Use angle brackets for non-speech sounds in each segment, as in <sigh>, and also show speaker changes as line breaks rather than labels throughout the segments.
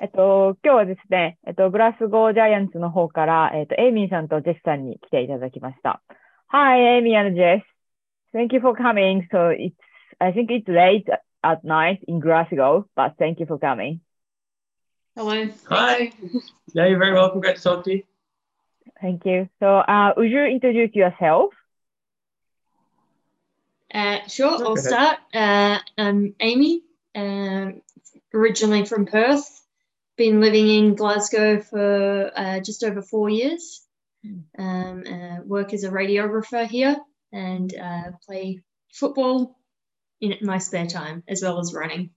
えっと、今日はですね、えっと、グラスゴージャイアンツの方から、えっと、エイミーさんとジェスさんに来ていただきました。Hi, Amy and Jess. Thank you for coming. So it's, I think it's late at night in Glasgow, but thank you for coming.
Hello.
Hi. Yeah, you're very welcome. Great to talk to you.
Thank you. So, uh, would you introduce yourself?
Uh, sure, I'll
Okay.
start. Uh, I'm Amy, um, originally from Perth. Been living in Glasgow for uh, just over four years. Um, uh, work as a radiographer here and uh, play football in my spare time as well as running.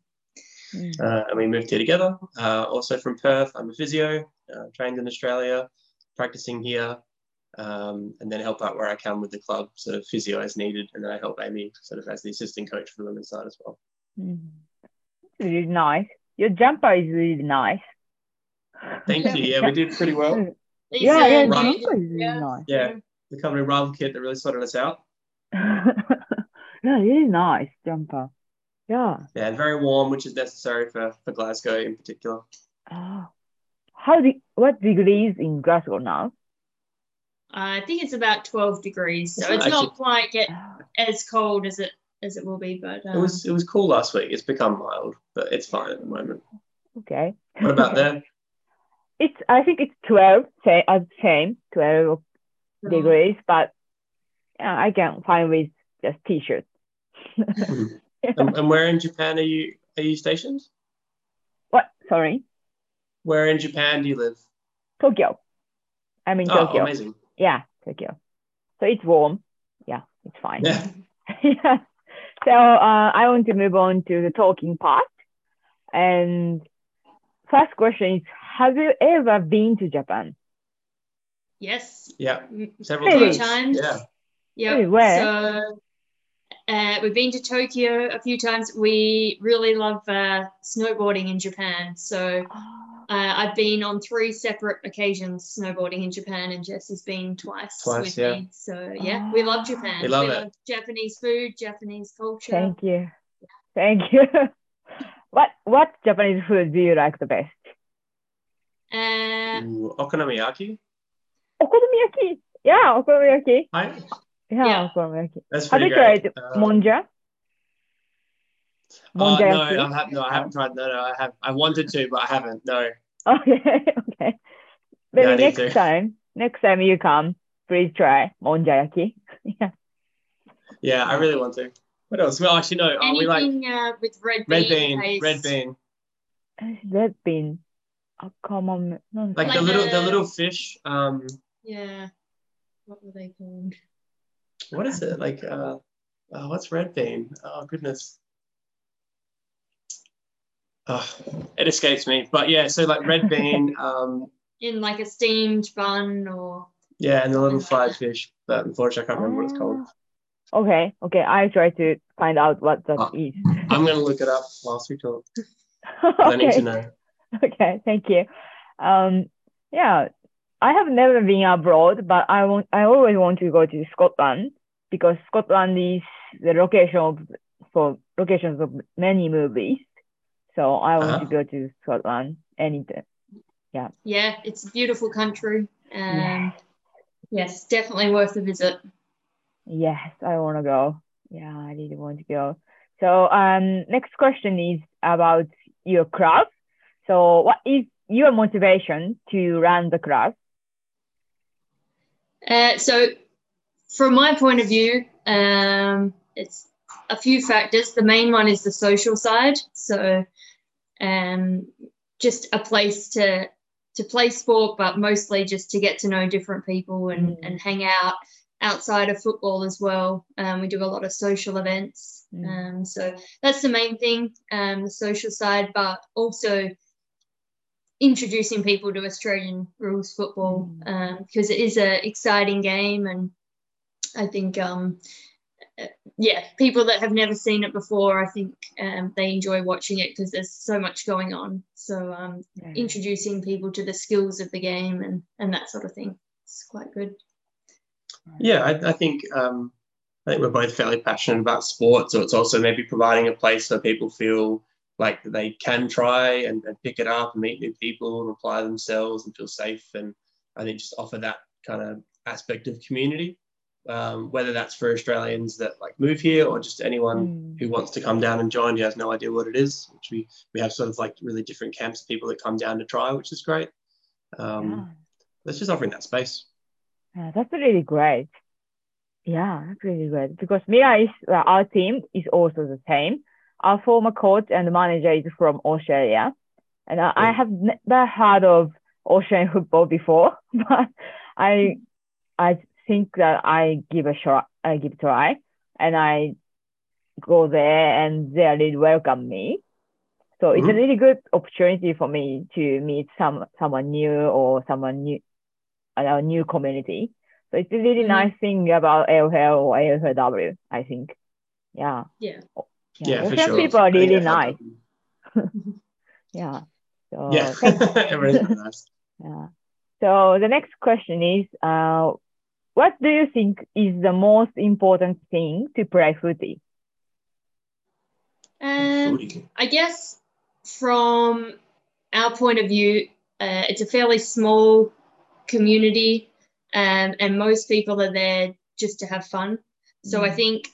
Uh, and we moved here together. Uh, also from Perth. I'm a physio, uh, trained in Australia, practicing here, um, and then help out where I can with the club, sort of physio as needed. And then I help Amy sort of as the assistant coach for the women's side as well.
Mm. Really nice. Your jumper is really nice.
Thank you. Yeah, we did pretty well.
These <laughs>
Yeah, yeah,
Right.
jumper
new-
is really
yeah.
nice.
Yeah, the company Rival Kit that really sorted us out. <laughs>
yeah, really nice jumper. Yeah.
Yeah, and very warm, which is necessary for, for Glasgow in particular.
Oh. How the what degrees in Glasgow now?
I think it's about 12 degrees, so
It's
it's not quite get
Oh,
as cold as it as it will be, but um,
It was it was cool last week. It's become mild, but it's fine at the moment.
Okay.
What about <laughs> there?
It's I think it's twelve, say uh, same, twelve degrees, but yeah, I can find with just t-shirt. <laughs>
and, and where in Japan are you are you stationed?
what? Sorry,
Where in Japan do you live?
Tokyo. I'm in
Oh,
Tokyo.
amazing.
Yeah, Tokyo. So it's warm. Yeah, it's fine.
Yeah. <laughs>
yeah. So uh, I want to move on to the talking part. And first question is, have you ever been to Japan?
yes,
Yeah. Several
Really?
times. Yeah.
Yep.
Hey, where?
So uh, we've been to Tokyo a few times. We really love uh, snowboarding in Japan. So <gasps> uh, I've been on three separate occasions snowboarding in Japan, and Jess has been twice,
Twice,
with
yeah.
me. So yeah, we love Japan.
We love it.
Japanese food, Japanese culture.
Thank you. Thank you. <laughs> what what Japanese food do you like the best?
Uh,
Ooh, okonomiyaki.
Okonomiyaki. Yeah, okonomiyaki.
I,
Yeah,
Yeah.
okonomiyaki.
that's
Have
pretty
you
great.
tried
Uh,
monja?
oh, no,
Monjayaki?
I have, no, I haven't tried. No, no, I have. I wanted to, but I haven't. No. <laughs>
Okay, okay. Maybe
I
next
to.
time, next time you come, please try monjayaki. <laughs> yeah.
Yeah, I really want to. What else? Well, actually, no. Oh, we like
anything uh, with red bean.
red bean. Red bean.
Red bean. A common.
Like,
Like
the little the little fish. Um,
Yeah. What were they called?
what is it? Like uh, oh, what's red bean? Oh goodness. Oh, it escapes me. But yeah, so like red bean. <laughs> Um,
In like a steamed bun or
yeah, and the little fried fish. But unfortunately, I can't remember what it's called.
Ah, Okay, okay. I try to find out what that
Ah.
is.
I'm gonna look it up whilst we talk. 'cause <laughs> I need to
okay,
know. <laughs>
okay. Thank you. Um, yeah, I have never been abroad, but I want. I always want to go to Scotland because Scotland is the location of for locations of many movies. So I want
Uh-huh.
to go to Scotland anytime.
yeah, Yeah, it's a beautiful country. Um,
Yeah.
Yes, definitely worth a visit.
Yes, I want to go. Yeah, I really want to go. So, um, next question is about your club. So, what is your motivation to run the club?
Uh, so, from my point of view, um, it's a few factors. The main one is the social side. So, um, just a place to to play sport, but mostly just to get to know different people and,
Mm.
and hang out outside of football as well. Um, we do a lot of social events.
Mm.
Um, so that's the main thing, um, the social side, but also introducing people to Australian rules football
Mm.
because it is an exciting game. And I think, um, uh, yeah, people that have never seen it before, I think um, they enjoy watching it because there's so much going on. So um,
Yeah.
introducing people to the skills of the game and, and that sort of thing. It's quite good.
Yeah, I, I think um, I think we're both fairly passionate about sport, so it's also maybe providing a place where people feel like they can try and, and pick it up and meet new people and apply themselves and feel safe. And I think just offer that kind of aspect of community, um, whether that's for Australians that like move here or just anyone
Mm.
who wants to come down and join who has no idea what it is. Which we we have sort of like really different camps of people that come down to try, which is great. Um,
Yeah.
Let's just offering that space.
Yeah, that's really great. Yeah, that's really great because Mirai is uh, our team is also the same. Our former coach and manager is from Australia, and I, I have never heard of Australian football before, <laughs> but I I think that I give a shot, I give a try, and I go there and they really welcome me. So it's a
Mhm.
really good opportunity for me to meet some someone new or someone new, a new community. So it's a really
Mhm.
nice thing about AFL or AFLW, I think. Yeah.
Yeah.
Yeah, for
Australian
sure.
people are really
I've
nice.
that. <laughs>
Yeah. So
Yeah,
thank- <laughs>
everybody's really nice.
yeah. So the next question is, uh, what do you think is the most important thing to play footy?
Um, I guess from our point of view, uh, it's a fairly small community, um, and most people are there just to have fun. So I
Mm.
think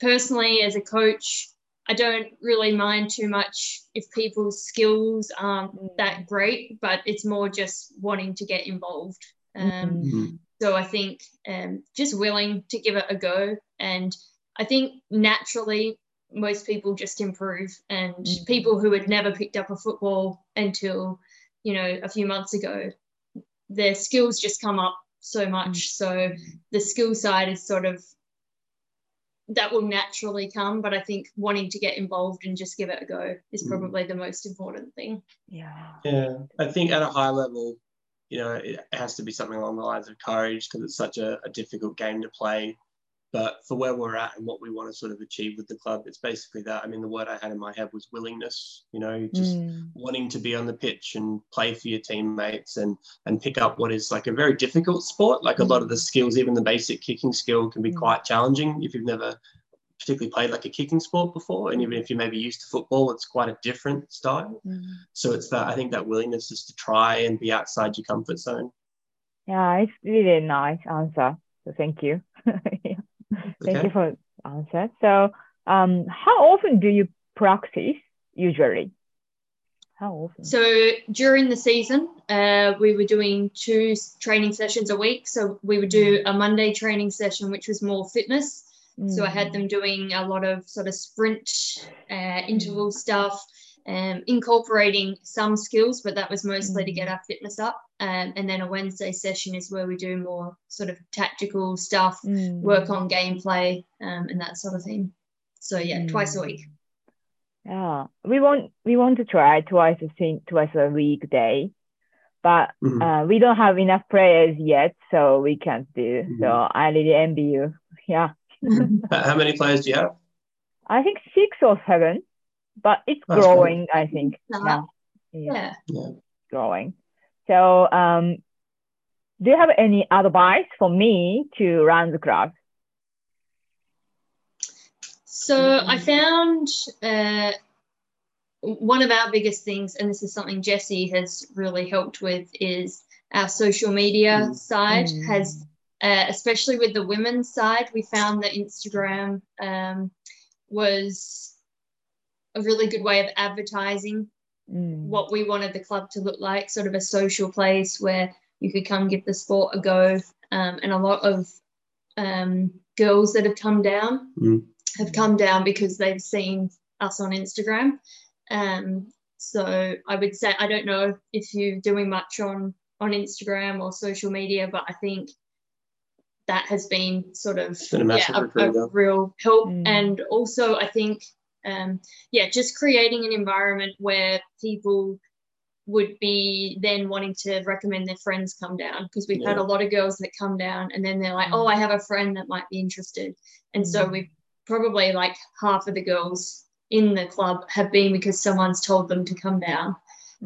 personally, as a coach, I don't really mind too much if people's skills aren't that great, but it's more just wanting to get involved. Um,
Mm.
Mhm.
so I think um, just willing to give it a go. And I think naturally, most people just improve. And
Mm.
people who had never picked up a football until, you know, a few months ago, their skills just come up so much. So the skill side is sort of that will naturally come. But I think wanting to get involved and just give it a go is
Mm.
probably the most important thing.
Yeah.
Yeah, I think at a high level, you know, it has to be something along the lines of courage because it's such a, a difficult game to play. But for where we're at and what we want to sort of achieve with the club, it's basically that. I mean, the word I had in my head was willingness, you know, just
Mm.
wanting to be on the pitch and play for your teammates and and pick up what is like a very difficult sport. Like a lot of the skills, even the basic kicking skill, can be
Mm.
quite challenging if you've never particularly played like a kicking sport before. And even if you're maybe used to football, it's quite a different style.
Mm.
So it's that I think that willingness is to try and be outside your comfort zone.
Yeah, it's really a nice answer. So thank you. <laughs> Yeah. Thank
Okay.
you for answer. So, um, how often do you practice usually? How often?
So during the season, uh, we were doing two training sessions a week. So we would do a Monday training session, which was more fitness. So I had them doing a lot of sort of sprint, uh, interval stuff, um, incorporating some skills, but that was mostly to get our fitness up. Um, and then a Wednesday session is where we do more sort of tactical stuff,
Mm.
work on gameplay, um, and that sort of thing. So yeah, twice a week.
Yeah, we want we want to try twice a thing, twice a week day, but
Mhm.
uh, we don't have enough players yet, so we can't do. So
Mhm.
I really envy you. Yeah,
How <laughs> how many players do you have?
I think six or seven, but it's
That's
growing. I think. Yeah, yeah,
Yeah.
growing. So, um, do you have any advice for me to run the club?
So I found uh, one of our biggest things, and this is something Jesse has really helped with, is our social media
Mm.
side
Mm.
has, uh, especially with the women's side, we found that Instagram um, was a really good way of advertising
Mm.
what we wanted the club to look like, sort of a social place where you could come give the sport a go. Um, and a lot of um, girls that have come down
Mm.
have come down because they've seen us on Instagram. Um, so I would say I don't know if you're doing much on on Instagram or social media, but I think that has been sort of
been a
yeah, a, a real help.
Mm.
And also, I think um, yeah, just creating an environment where people would be then wanting to recommend their friends come down because we've had a lot of girls that come down and then they're like, oh, I have a friend that might be interested. And so
Mm.
we've probably like half of the girls in the club have been because someone's told them to come down.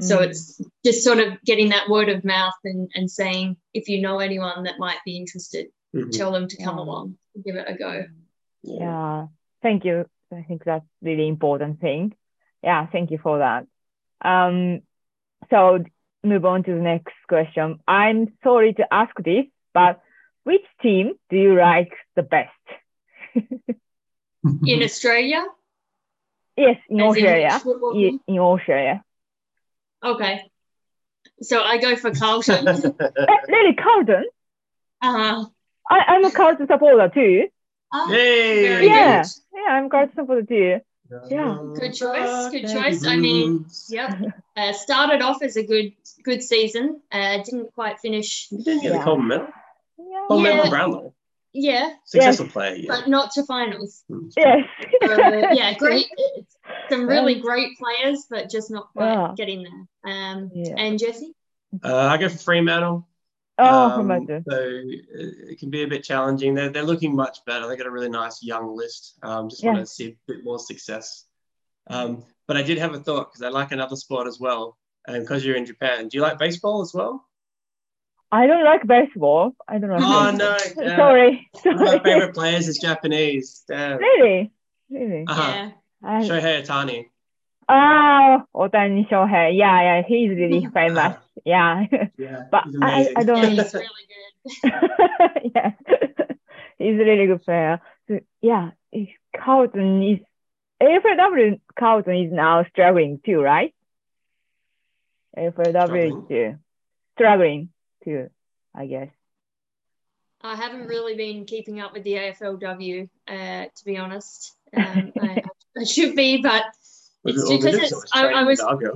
So
Mm.
it's just sort of getting that word of mouth and, and saying, if you know anyone that might be interested,
Mhm.
tell them to come
Yeah.
along, give it a go.
Yeah.
Yeah, thank you. I think that's really important thing. yeah, thank you for that. Um, so move on to the next question. I'm sorry to ask this, but which team do you like the best?
In Australia?
Yes, in
As
Australia.
which football
Ye-
team?
In Australia.
Okay. So I go for Carlton. <laughs>
Really, Carlton?
uh,
I, I'm a Carlton supporter too.
oh,
Yay!
Very
Yeah. Yeah, I'm Carlton supporter too. Yeah.
Good choice, good choice. I mean, Yep. Uh, started off as a good good season. Uh, didn't quite finish.
You didn't get
Yeah.
the Coleman medal.
Yeah.
Coleman medal
Yeah.
for Brownlow.
Yeah,
Successful player. Yeah.
but not to finals.
Mm.
Yes.
Uh, yeah, great. Some really great players, but just not quite
Yeah.
getting there. Um,
Yeah.
And Jesse?
Uh, I go for Fremantle.
Oh,
Um, So uh, it can be a bit challenging. They're, they're looking much better. They got a really nice young list. Um, just
Yeah.
want to see a bit more success. Um, but I did have a thought because I like another sport as well. And because you're in Japan, do you like baseball as well?
I don't like baseball. I don't know.
Oh
baseball.
no! <laughs> Yeah.
Sorry.
One of my favorite players is Japanese. Damn.
Really? Really?
Uh-huh.
Yeah.
Shohei Otani.
Oh, Otani Shohei. Yeah, yeah, he's really famous. Yeah. <laughs>
Yeah,
But I. I don't. <laughs>
he's really good. <laughs>
yeah. he's a really good player. So, yeah, if Carlton is AFLW Carlton is now struggling too, right? AFLW
Struggling?
is too struggling too, I guess.
I haven't really been keeping up with the AFLW, uh, to be honest. Um, I, I should be, but
With the
because it's, I, I was
with our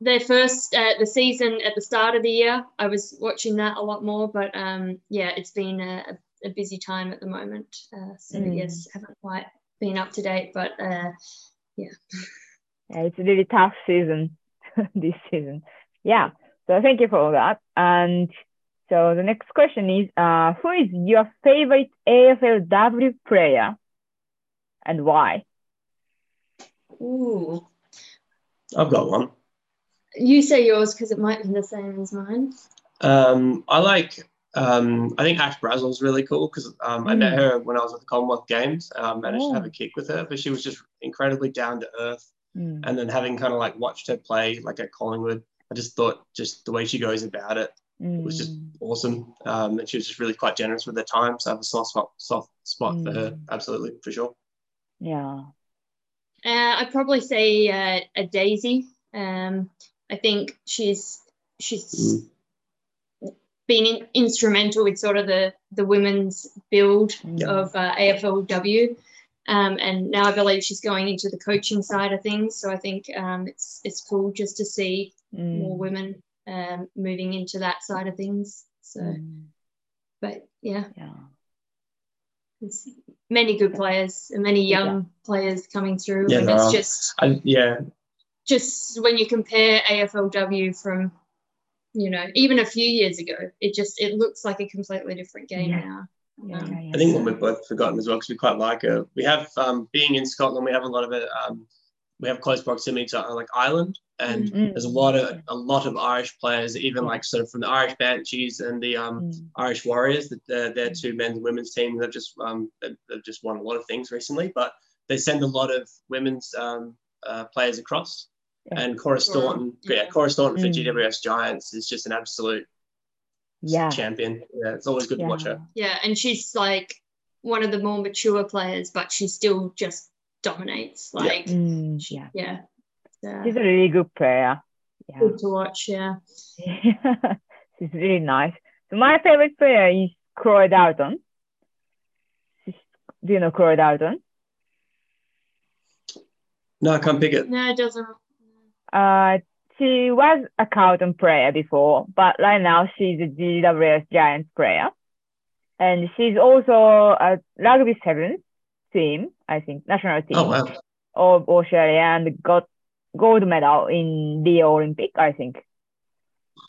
their first uh, the season at the start of the year. I was watching that a lot more, but um, yeah, it's been a, a busy time at the moment. Uh, so
Mm.
yes, haven't quite been up to date, but uh,
Yeah, it's a really tough season <laughs> this season. Yeah. So thank you for all that. And so the next question is, uh, who is your favorite AFLW player, and why?
Ooh,
I've got one.
you say yours because it might be the same as mine.
Um, I like. Um, I think Ash Brazill's really cool because um, I met
Mm.
her when I was at the Commonwealth Games. Um, managed
Oh.
to have a kick with her, but she was just incredibly down to earth.
Mm.
And then having kind of like watched her play, like at Collingwood, I just thought just the way she goes about it was just
Mm.
awesome. Um, and she was just really quite generous with her time. So I have a soft spot, soft spot for her,
Mm.
absolutely for sure.
Yeah.
Uh, I'd probably say uh, a Daisy. Um, I think she's she's been in, instrumental with sort of the the women's build
Mm.
of uh, AFLW. Um, and now I believe she's going into the coaching side of things. So I think um, it's it's cool just to see
Mm.
more women um, moving into that side of things. So,
Mm.
but yeah,
Yeah.
There's many good players and many young players coming through.
Yeah,
and it's
are.
just
I, yeah,
just when you compare AFLW from you know even a few years ago, it just it looks like a completely different game
Yeah.
now.
Yeah,
Um,
yeah, yeah.
I think what we've both forgotten as well, because we quite like her. We have, um, being in Scotland, we have a lot of it. Um, we have close proximity to like Ireland, and
Mm.
there's a lot of a lot of Irish players, even like sort of from the Irish Banshees and the um,
Mm.
Irish Warriors. That they're, they're two men's and women's teams. They've just um, they've, they've just won a lot of things recently, but they send a lot of women's um, uh, players across.
Yeah.
And Cora
Cora,
Staunton, yeah,
yeah.
Cora Staunton for
Mm.
GWS Giants is just an absolute
Yeah.
champion. Yeah, it's always good to watch her.
Yeah, and she's like one of the more mature players, but she's still just dominates.
Yeah.
Like,
Mm, yeah.
yeah, yeah.
She's a really good player. Yeah.
good to watch. Yeah. <laughs>
She's really nice. So my favorite player is Chloe Dalton. She's, do you know Chloe Dalton?
No, I can't pick it.
No, it doesn't.
Uh, she was a Carlton player before, but right now she's a GWS Giants player. And she's also a rugby sevens team, I think, national team
Oh wow.
of Australia and got gold medal in the Olympic, I think.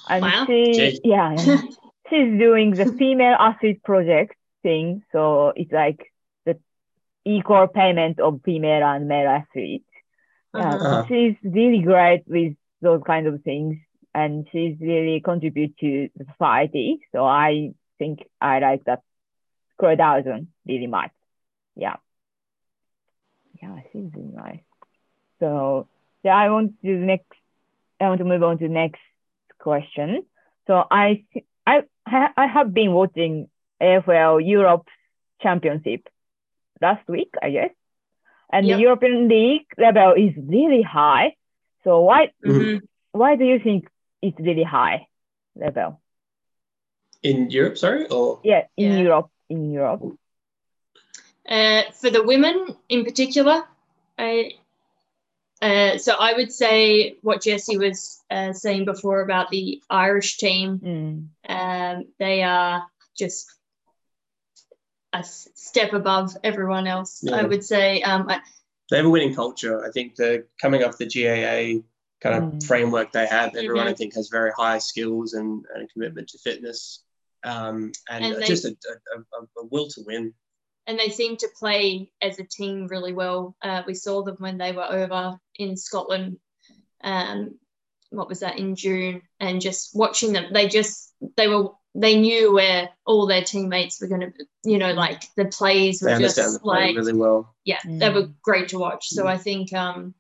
And
Wow.
she, yeah, yeah. <laughs> she's doing the female athlete project thing. So it's like the equal payment of female and male athletes. Yeah,
Uh-huh.
so she's really great with those kind of things, and she's really contribute to the society. So I think I like that Chloe Dalton really much. Yeah, yeah, she's really nice. So So I want to do the next. I want to move on to the next question. So I I I have been watching AFL Europe Championship last week, I guess, and
Yep.
the European League level is really high. So why
Mhm.
why do you think it's really high level?
In Europe, sorry, or
Yeah, in
Yeah.
Europe, in Europe.
Uh, for the women in particular, I, uh, so I would say what Jesse was uh, saying before about the Irish team.
Mm.
Um, they are just a step above everyone else. I would say. Um, I,
they have a winning culture. I think the coming off the GAA kind of
Mm.
framework they have, everyone I
Mhm.
think has very high skills and, and a commitment to fitness, um, and,
And
uh,
they-
just a, a, a, a will to win.
And they seem to play as a team really well. Uh, we saw them when they were over in Scotland. Um, what was that in June? And just watching them, they just they were they knew where all their teammates were going to, you know, like the plays
They
were
understand the
just
play
like
really well.
yeah, they were
Mm.
great to watch. So I think, um,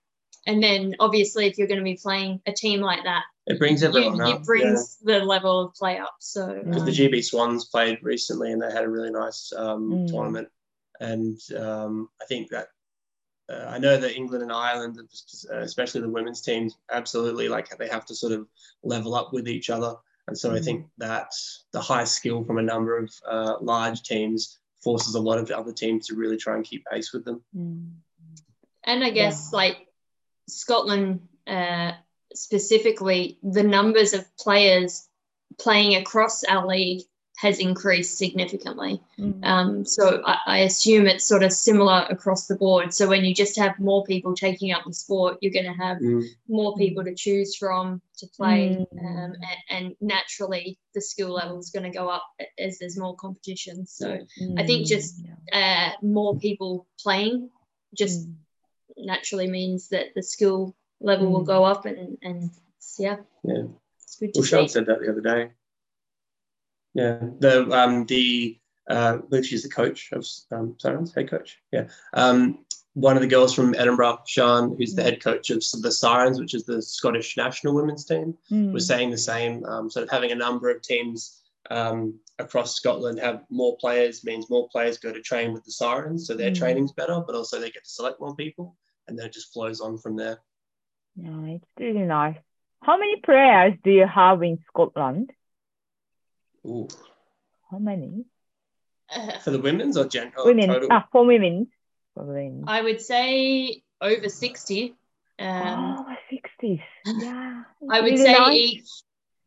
and then obviously if you're going to be playing a team like that,
It brings
you-
everyone
it
up.
brings the level of play up. So
because the
um,
GB Swans played recently and they had a really nice um,
Mm.
tournament. And um, I think that uh, I know that England and Ireland, uh, especially the women's teams, absolutely like they have to sort of level up with each other. And so I
Mm.
think that the high skill from a number of uh, large teams forces a lot of other teams to really try and keep pace with them.
Mm.
And I guess
Yeah.
like Scotland uh, specifically, the numbers of players playing across our league has increased significantly.
Mm.
Um, so I, I assume it's sort of similar across the board. So when you just have more people taking up the sport, you're going to have more people to choose from to play,
Mm.
um, and, and naturally the skill level is going to go up as there's more competition. So I think just- uh, more people playing just
Mm.
naturally means that the skill level will
Mm.
go up and and yeah
Yeah.
it's good to
Well, Sean said that the other day. Yeah, the um the uh, I believe she's the coach of um, Sirens, head coach. Yeah, um, one of the girls from Edinburgh, Sean, who's the head coach of the Sirens, which is the Scottish national women's team,
Mm.
was saying the same. Um, sort of having a number of teams um, across Scotland have more players means more players go to train with the Sirens, so their
Mm.
training's better, but also they get to select more people, and then it just flows on from there.
Yeah, it's really nice. How many players do you have in Scotland?
Ooh.
How many?
Uh, <laughs>
For the women's or gen- or
women.
total?
Ah, for women. For women.
I would say over 60 um
oh, 60s. Yeah.
I would
really
say
nice.
each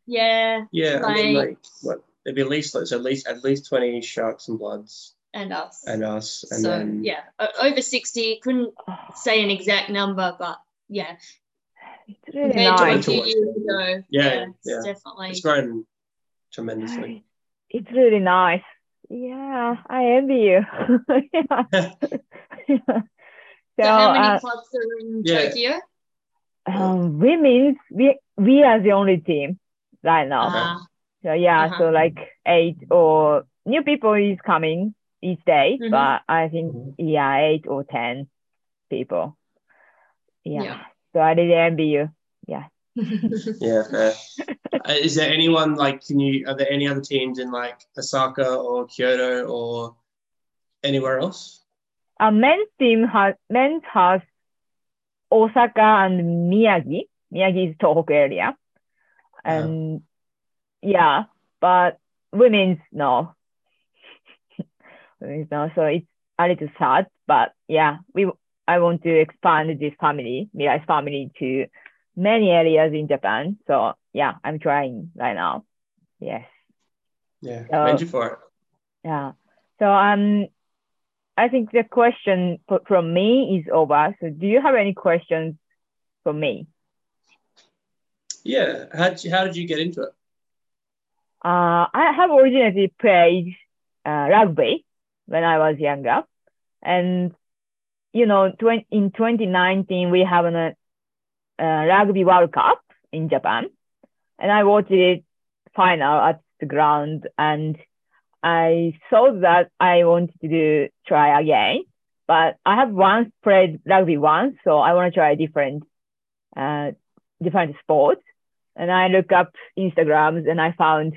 yeah
Yeah, I mean,
Like-
like what? There'd be at least so at least at least twenty sharks and bloods
and us
and us, and
so
then
yeah over 60 couldn't
Oh,
say an exact number but yeah
it's really
compared to a
nice.
few years ago
Yeah,
it's
yeah.
definitely
it's grown tremendously.
It's really nice. Yeah, I envy you. <laughs> yeah. yeah. <laughs> So,
so how many
uh,
clubs are in
Yeah.
Tokyo
um, women's, we, we are the only team right now.
Ah,
So yeah,
Uh-huh.
so like eight or new people is coming each day,
Mhm.
but I think
Mhm.
yeah, eight or ten people. Yeah.
Yeah.
So I really envy you. Yeah. <laughs>
Yeah, fair. Uh, is there anyone like? Can you? Are there any other teams in like Osaka or Kyoto or anywhere else?
Our men's team has men's has Osaka and Miyagi. Miyagi is Tohoku area. And yeah, but women's no. <laughs> women's no. So it's a little sad, but yeah, we I want to expand this family, Mirai's family to many areas in Japan. So yeah, I'm trying right now. Yes.
Yeah,
Uh,
commend you for it.
Yeah. So um, I think the question from me is over. So do you have any questions for me?
Yeah, how did you, how did you get into it?
Uh, I have originally played uh, rugby when I was younger, and you know, tw- in 2019 we have a uh, rugby World Cup in Japan, and I watched it final at the ground, and I thought that I wanted to do try again, but I have once played rugby once, so I want to try a different uh, different sports. And I look up Instagrams and I found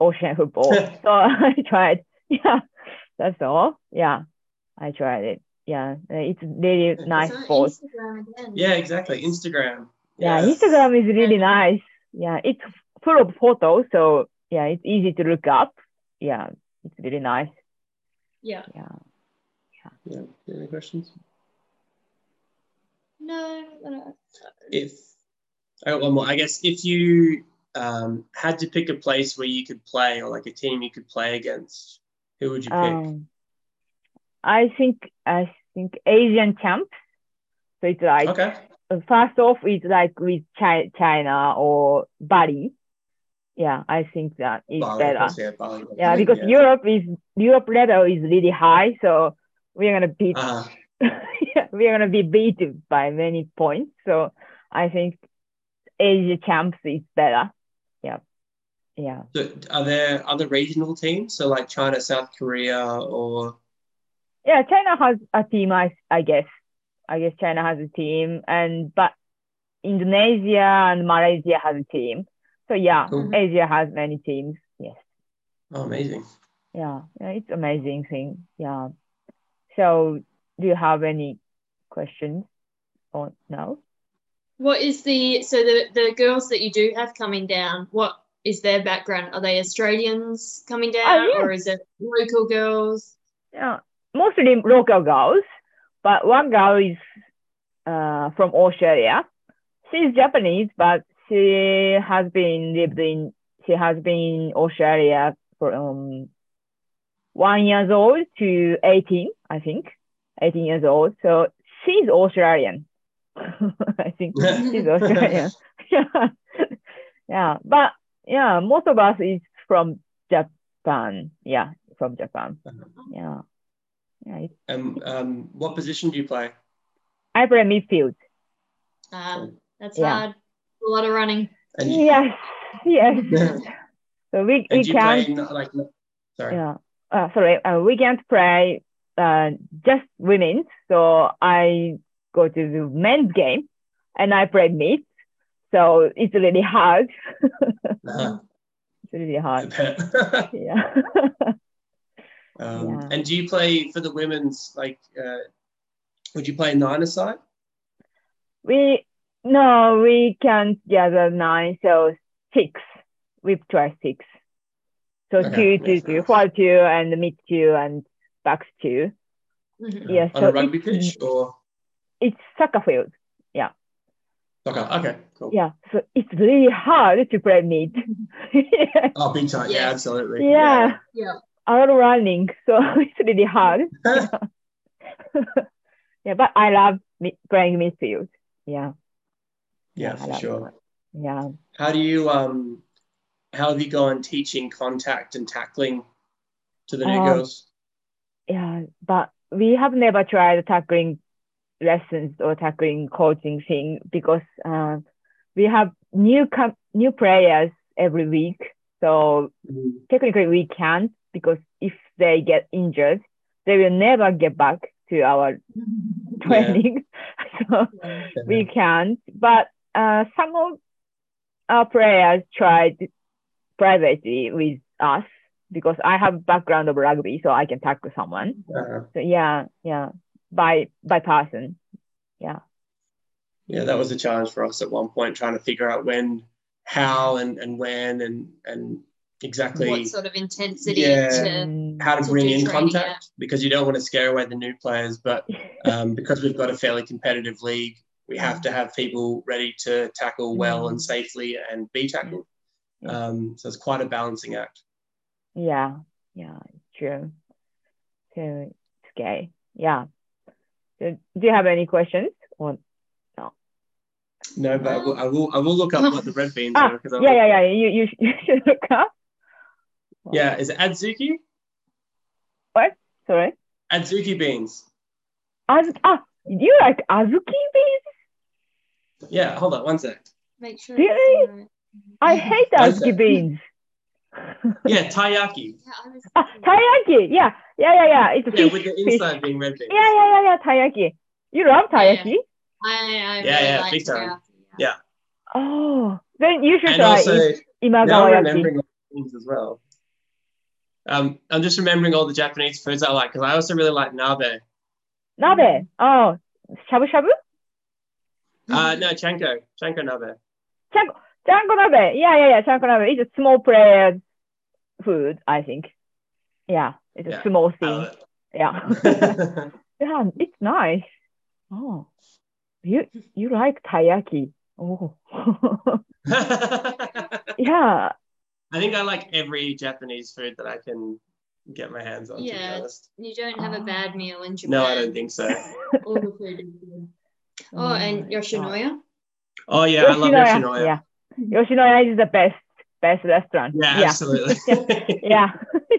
ocean football. <laughs> so <laughs> I tried. Yeah, that's all. Yeah, I tried it. Yeah, it's really nice
It's on
sport.
Yeah, exactly. Instagram.
Yeah,
Yes.
Instagram is really nice. Yeah, it's full of photos, so yeah, it's easy to look up. Yeah, it's really nice.
Yeah.
Yeah.
Yeah. Any questions?
No, no.
If I got one more. I guess if you um, had to pick a place where you could play or like a team you could play against, who would you pick?
Um, I think I think Asian champs. So it's like
okay.
first off, it's like with Chi- China or Bali. Yeah, I think that is
Bali,
better.
yeah, Bali.
Yeah, because Europe is Europe level is really high, so we're gonna beat
Uh, <laughs>
yeah, we're gonna be beaten by many points. So I think Asia champs is better. Yeah, yeah.
so are there other regional teams? So like China, South Korea, or
Yeah, China has a team. I I guess. I guess China has a team, and but Indonesia and Malaysia has a team. So yeah,
Cool. Mm-hmm.
Asia has many teams. Yes.
oh, amazing.
Yeah, yeah, it's amazing thing. Yeah. So, do you have any questions or no?
What is the so the the girls that you do have coming down? What is their background? Are they Australians coming oh, down,
yeah.
or is it local girls?
Yeah, mostly local girls, but one girl is uh, from Australia. She's Japanese, but she has been lived in she has been in Australia for um one years old to eighteen, I think, eighteen years old. So she's Australian. <laughs> I think she's Australian. yeah, <laughs> <laughs> yeah, but yeah, most of us is from Japan. Yeah, from Japan. Yeah, yeah. It's,
And um, what position do you play?
I play midfield.
Um, that's
Yeah.
hard. A lot of running.
And you, <laughs>
Yes, yes. <laughs> so we we
and do you play
can't.
in, like sorry.
Yeah. Uh, sorry. Uh, we can't play uh, just women. So I go to the men's game, and I play mid. So it's really hard. <laughs>
Uh-huh.
it's really hard. Yeah.
Um,
Yeah.
And do you play for the women's? Like, uh, would you play nine aside?
we no, we can't gather nine. So six. We try six. So
Okay,
two, two,
makes sense.
forward and mid two, and back two.
Mhm.
Yeah,
On
so
a rugby
it's-
pitch or
It's soccer field. Yeah.
okay? Okay, cool.
Yeah, so it's really hard to play mid. yeah.
Oh, big time. Yeah, absolutely.
yeah,
Yeah.
a lot of running, so <laughs> it's really hard.
Yeah. <laughs>
Yeah, but I love playing midfield. Yeah,
yeah,
I
for sure.
yeah.
How do you um? How have you gone teaching contact and tackling to the new
Um,
girls?
Yeah, but we have never tried tackling lessons or tackling coaching thing because uh, we have new com- new players every week. So technically we can't because if they get injured, they will never get back to our <laughs> <laughs> training. <laughs> so we can't. But uh, some of our players tried privately with us because I have background of rugby, so I can tackle someone.
Uh,
So yeah, yeah, by by person. Yeah,
yeah, that was a challenge for us at one point, trying to figure out when, how, and and when, and and exactly
What sort of intensity
Yeah.
to
Mm,
how to
to
bring in
training,
contact because you don't want to scare away the new players, but <laughs> um, because we've got a fairly competitive league, we have to have people ready to tackle well and
Mm.
safely and be tackled.
Yeah.
Um, so it's quite a balancing act.
yeah, yeah, true. So it's okay. Yeah. So do you have any questions? Or
No, but I will, I will, I will look up what the red beans
ah,
are because
yeah, yeah, yeah. You you, <laughs> you should look up.
Yeah. Is it Adzuki? What?
Sorry.
Adzuki beans.
Az ah, you like azuki beans?
Yeah, hold on one sec.
make sure
Really?
it's.
I hate
Okay.
azuki beans. <laughs>
Yeah, taiyaki.
Yeah, I was
ah, taiyaki. Yeah, yeah, yeah, yeah. It's
Yeah,
fish.
with the
fish.
inside being red beans.
Yeah, yeah, yeah, yeah. Taiyaki. You love
Yeah, yeah.
taiyaki?
I, I
Yeah,
really
yeah,
like
big time.
teriyaki,
Yeah.
Oh, then you should
And
try
also,
it.
now I'm remembering all the things as well. Um, I'm just remembering all the Japanese foods I like because I also really like nabe.
Nabe. Oh, shabu shabu?
Uh, no, chanko, chanko nabe.
Chanko, chanko nabe. Yeah, yeah, yeah. Chanko nabe. It's a small player food, I think. Yeah, it's a
Yeah,
small thing.
love
Yeah. <laughs> yeah, it's nice. Oh, you you like taiyaki? Oh, <laughs> <laughs> yeah.
I think I like every Japanese food that I can get my hands on. To be
Yeah. You don't have a bad meal in Japan.
No, I don't think so. <laughs>
All the food is good. Oh, mm. and Yoshinoya.
Oh yeah, I love Yoshinoya.
Yeah, Yoshinoya is the best best restaurant.
Yeah,
yeah,
absolutely. <laughs>
yeah,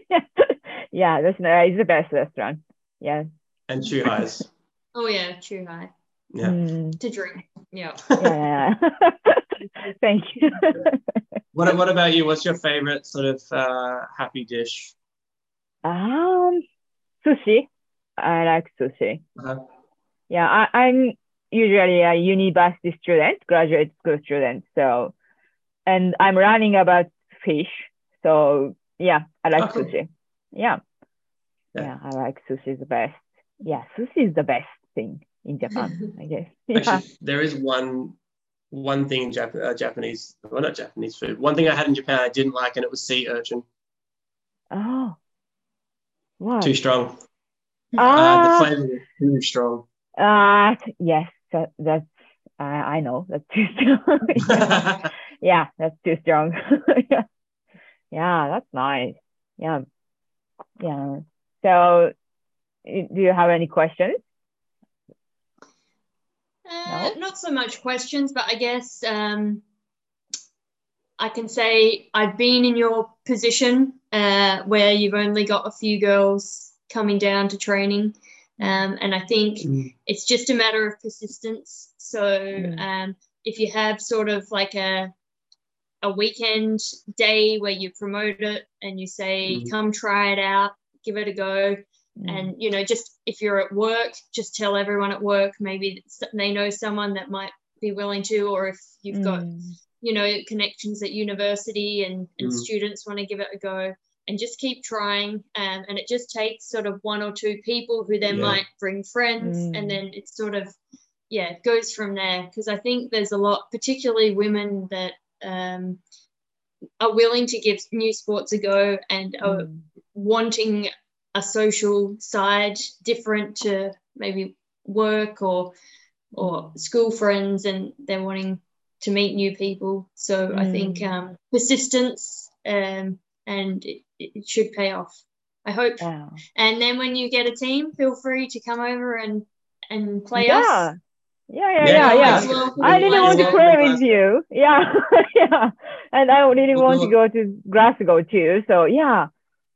<laughs> yeah. Yoshinoya is the best restaurant. Yeah.
and chuhais.
Oh yeah, Chuhai.
Yeah.
Mm,
To drink. Yeah.
yeah. <laughs> Thank you.
What What about you? What's your favorite sort of uh, happy dish?
um, sushi. I like sushi.
Uh-huh.
Yeah, I, I'm usually a university student, graduate school student. So, and I'm learning about fish. So, yeah, I like
cool.
sushi. Yeah.
Yeah.
yeah. I like sushi the best. Yeah, sushi is the best thing in Japan, <laughs> I guess. <laughs> Yeah.
Actually, there is one one thing in Jap- uh, Japanese, well, not Japanese food. One thing I had in Japan I didn't like, and it was sea urchin.
Oh. What?
Too strong. <laughs> Uh,
Ah,
the flavor was too strong.
ah, yes, that, that's, I I know, that's too strong. yeah. yeah, that's too strong. yeah. yeah, that's nice. Yeah. Yeah. So, do you have any questions? No?
Not so much questions, but I guess um, I can say I've been in your position uh, where you've only got a few girls coming down to training. Um, and I think
Mm.
it's just a matter of persistence. So
Mm.
um, if you have sort of like a a weekend day where you promote it and you say,
Mhm.
come try it out, give it a go,
Mm.
and you know just if you're at work just tell everyone at work maybe they know someone that might be willing to or if you've got
Mm.
you know connections at university and, and
Mm.
students want to give it a go and just keep trying um, and it just takes sort of one or two people who then
Yeah.
might bring friends
Mm.
and then it's sort of yeah it goes from there because i think there's a lot particularly women that um, are willing to give new sports a go and are
Mm.
wanting a social side different to maybe work or or school friends and they're wanting to meet new people so i think
Mm.
um, persistence um, and it, it should pay off i hope
Yeah.
and then when you get a team feel free to come over and and play
yeah.
us
Yeah, yeah,
Yeah,
yeah, yeah.
it's.
I really
You're
want to play with you. Yeah, <laughs> yeah. And I really
We'll
want to go to Glasgow too. So yeah,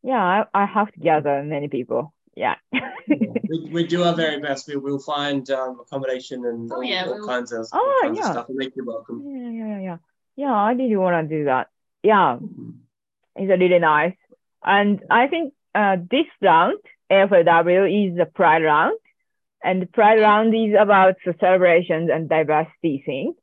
yeah. I, I have to gather many people. Yeah. <laughs>
we, we do our very best. We will find um, accommodation and
Oh,
all,
yeah,
all
we'll-
kinds of,
Oh,
all kinds
yeah.
of stuff. We'll make you welcome.
yeah, yeah, yeah, yeah. Yeah, I really want to do that. Yeah, it's a really nice. And I think uh, this round, AFLW, is the Pride round. And the Pride round is about the celebrations and diversity thing.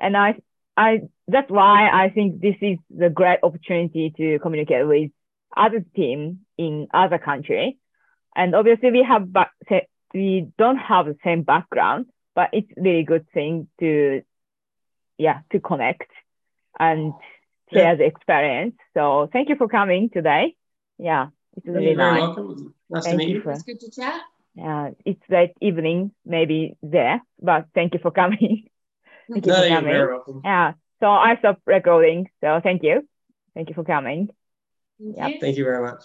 And I, I, that's why I think this is the great opportunity to communicate with other team in other country. And obviously we have, back, we don't have the same background, but it's really good thing to, yeah, to connect and share the experience. So thank you for coming today. Yeah, it's
You're
really
very
nice.
welcome. It was Nice to
Thank
meet
you
you.
for,
it's good to chat
yeah, it's late evening, maybe there, but thank you for coming. <laughs> Thank you
No,
for
you're
coming.
very welcome.
Yeah, so I stopped recording. So thank you. Thank you for coming.
Thank
Yep.
Thank you very much.